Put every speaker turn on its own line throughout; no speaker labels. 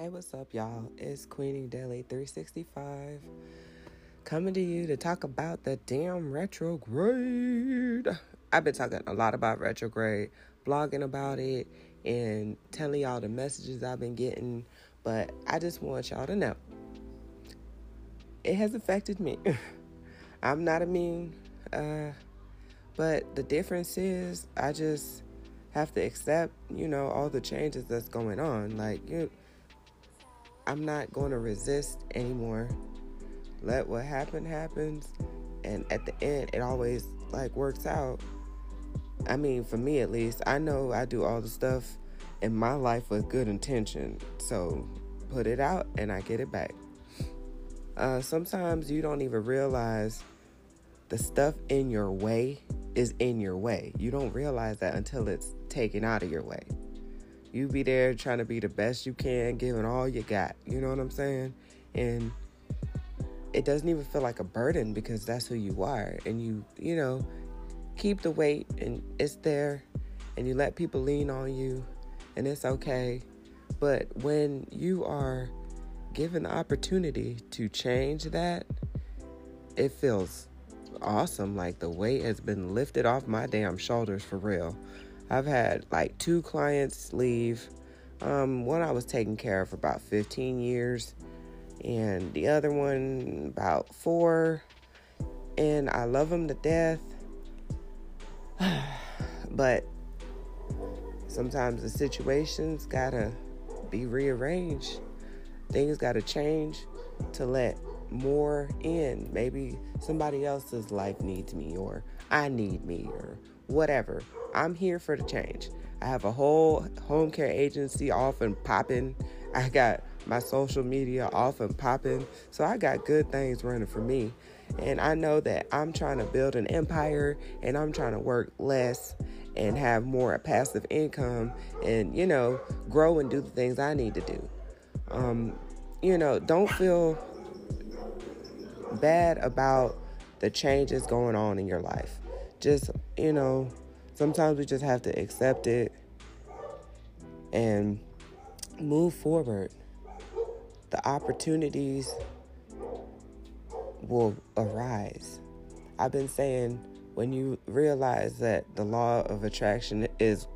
Hey, what's up, y'all? It's Queening Daily 365 coming to you to talk about the damn retrograde. I've been talking a lot about retrograde, blogging about it, and telling y'all the messages I've been getting, but I just want y'all to know it has affected me. I'm not immune, uh, but the difference is I just have to accept, you know, all the changes that's going on. Like, you I'm not going to resist anymore. Let what happen happens, and at the end, it always like works out. I mean, for me at least, I know I do all the stuff in my life with good intention. So put it out, and I get it back. Uh, sometimes you don't even realize the stuff in your way is in your way. You don't realize that until it's taken out of your way. You be there trying to be the best you can, giving all you got. You know what I'm saying? And it doesn't even feel like a burden because that's who you are. And you, you know, keep the weight and it's there and you let people lean on you and it's okay. But when you are given the opportunity to change that, it feels awesome. Like the weight has been lifted off my damn shoulders for real. I've had like two clients leave. Um, one I was taking care of for about 15 years, and the other one about four. And I love them to death. but sometimes the situations gotta be rearranged. Things gotta change to let more in. Maybe somebody else's life needs me, or I need me, or whatever. I'm here for the change. I have a whole home care agency off and popping. I got my social media off and popping. So I got good things running for me. And I know that I'm trying to build an empire and I'm trying to work less and have more passive income and, you know, grow and do the things I need to do. Um, you know, don't feel bad about the changes going on in your life. Just, you know, sometimes we just have to accept it and move forward. The opportunities will arise. I've been saying when you realize that the law of attraction is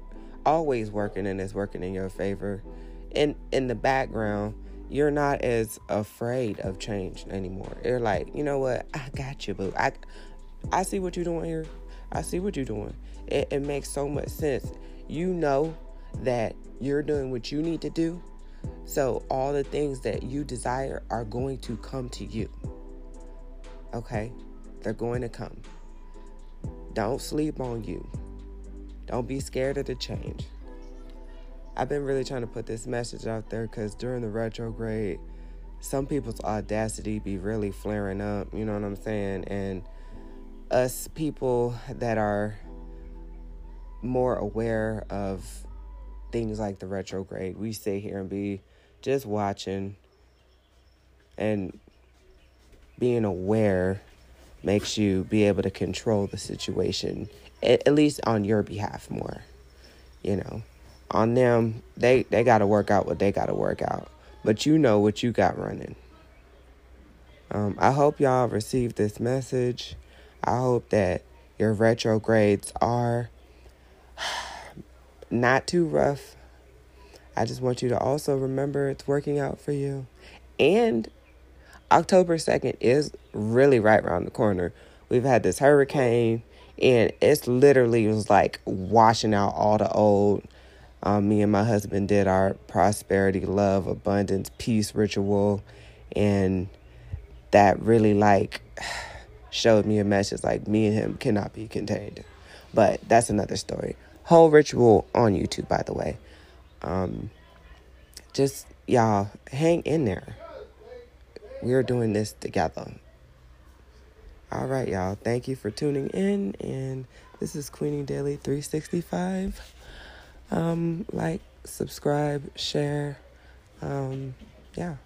always working and is working in your favor, in in the background, you're not as afraid of change anymore. You're like, you know what? I got you, boo. I I see what you're doing here. I see what you're doing. It, it makes so much sense. You know that you're doing what you need to do. So all the things that you desire are going to come to you. Okay? They're going to come. Don't sleep on you. Don't be scared of the change. I've been really trying to put this message out there because during the retrograde, some people's audacity be really flaring up, you know what I'm saying? And us people that are more aware of things like the retrograde, we sit here and be just watching and being aware makes you be able to control the situation at, least on your behalf more you know. On them they they got to work out what they got to work out but you know what you got running. Um, i hope y'all received this message I hope that your retrogrades are not too rough. I just want you to also remember it's working out for you. And October 2nd is really right around the corner. We've had this hurricane, and it's literally was like washing out all the old. Um, me and my husband did our prosperity, love, abundance, peace ritual, and that really like showed me a message like me and him cannot be contained. But that's another story. Whole ritual on YouTube, by the way. Um, just y'all hang in there. We're doing this together. All right, y'all. Thank you for tuning in. And this is Queening Daily 365. Um, like, subscribe, share. Um, yeah.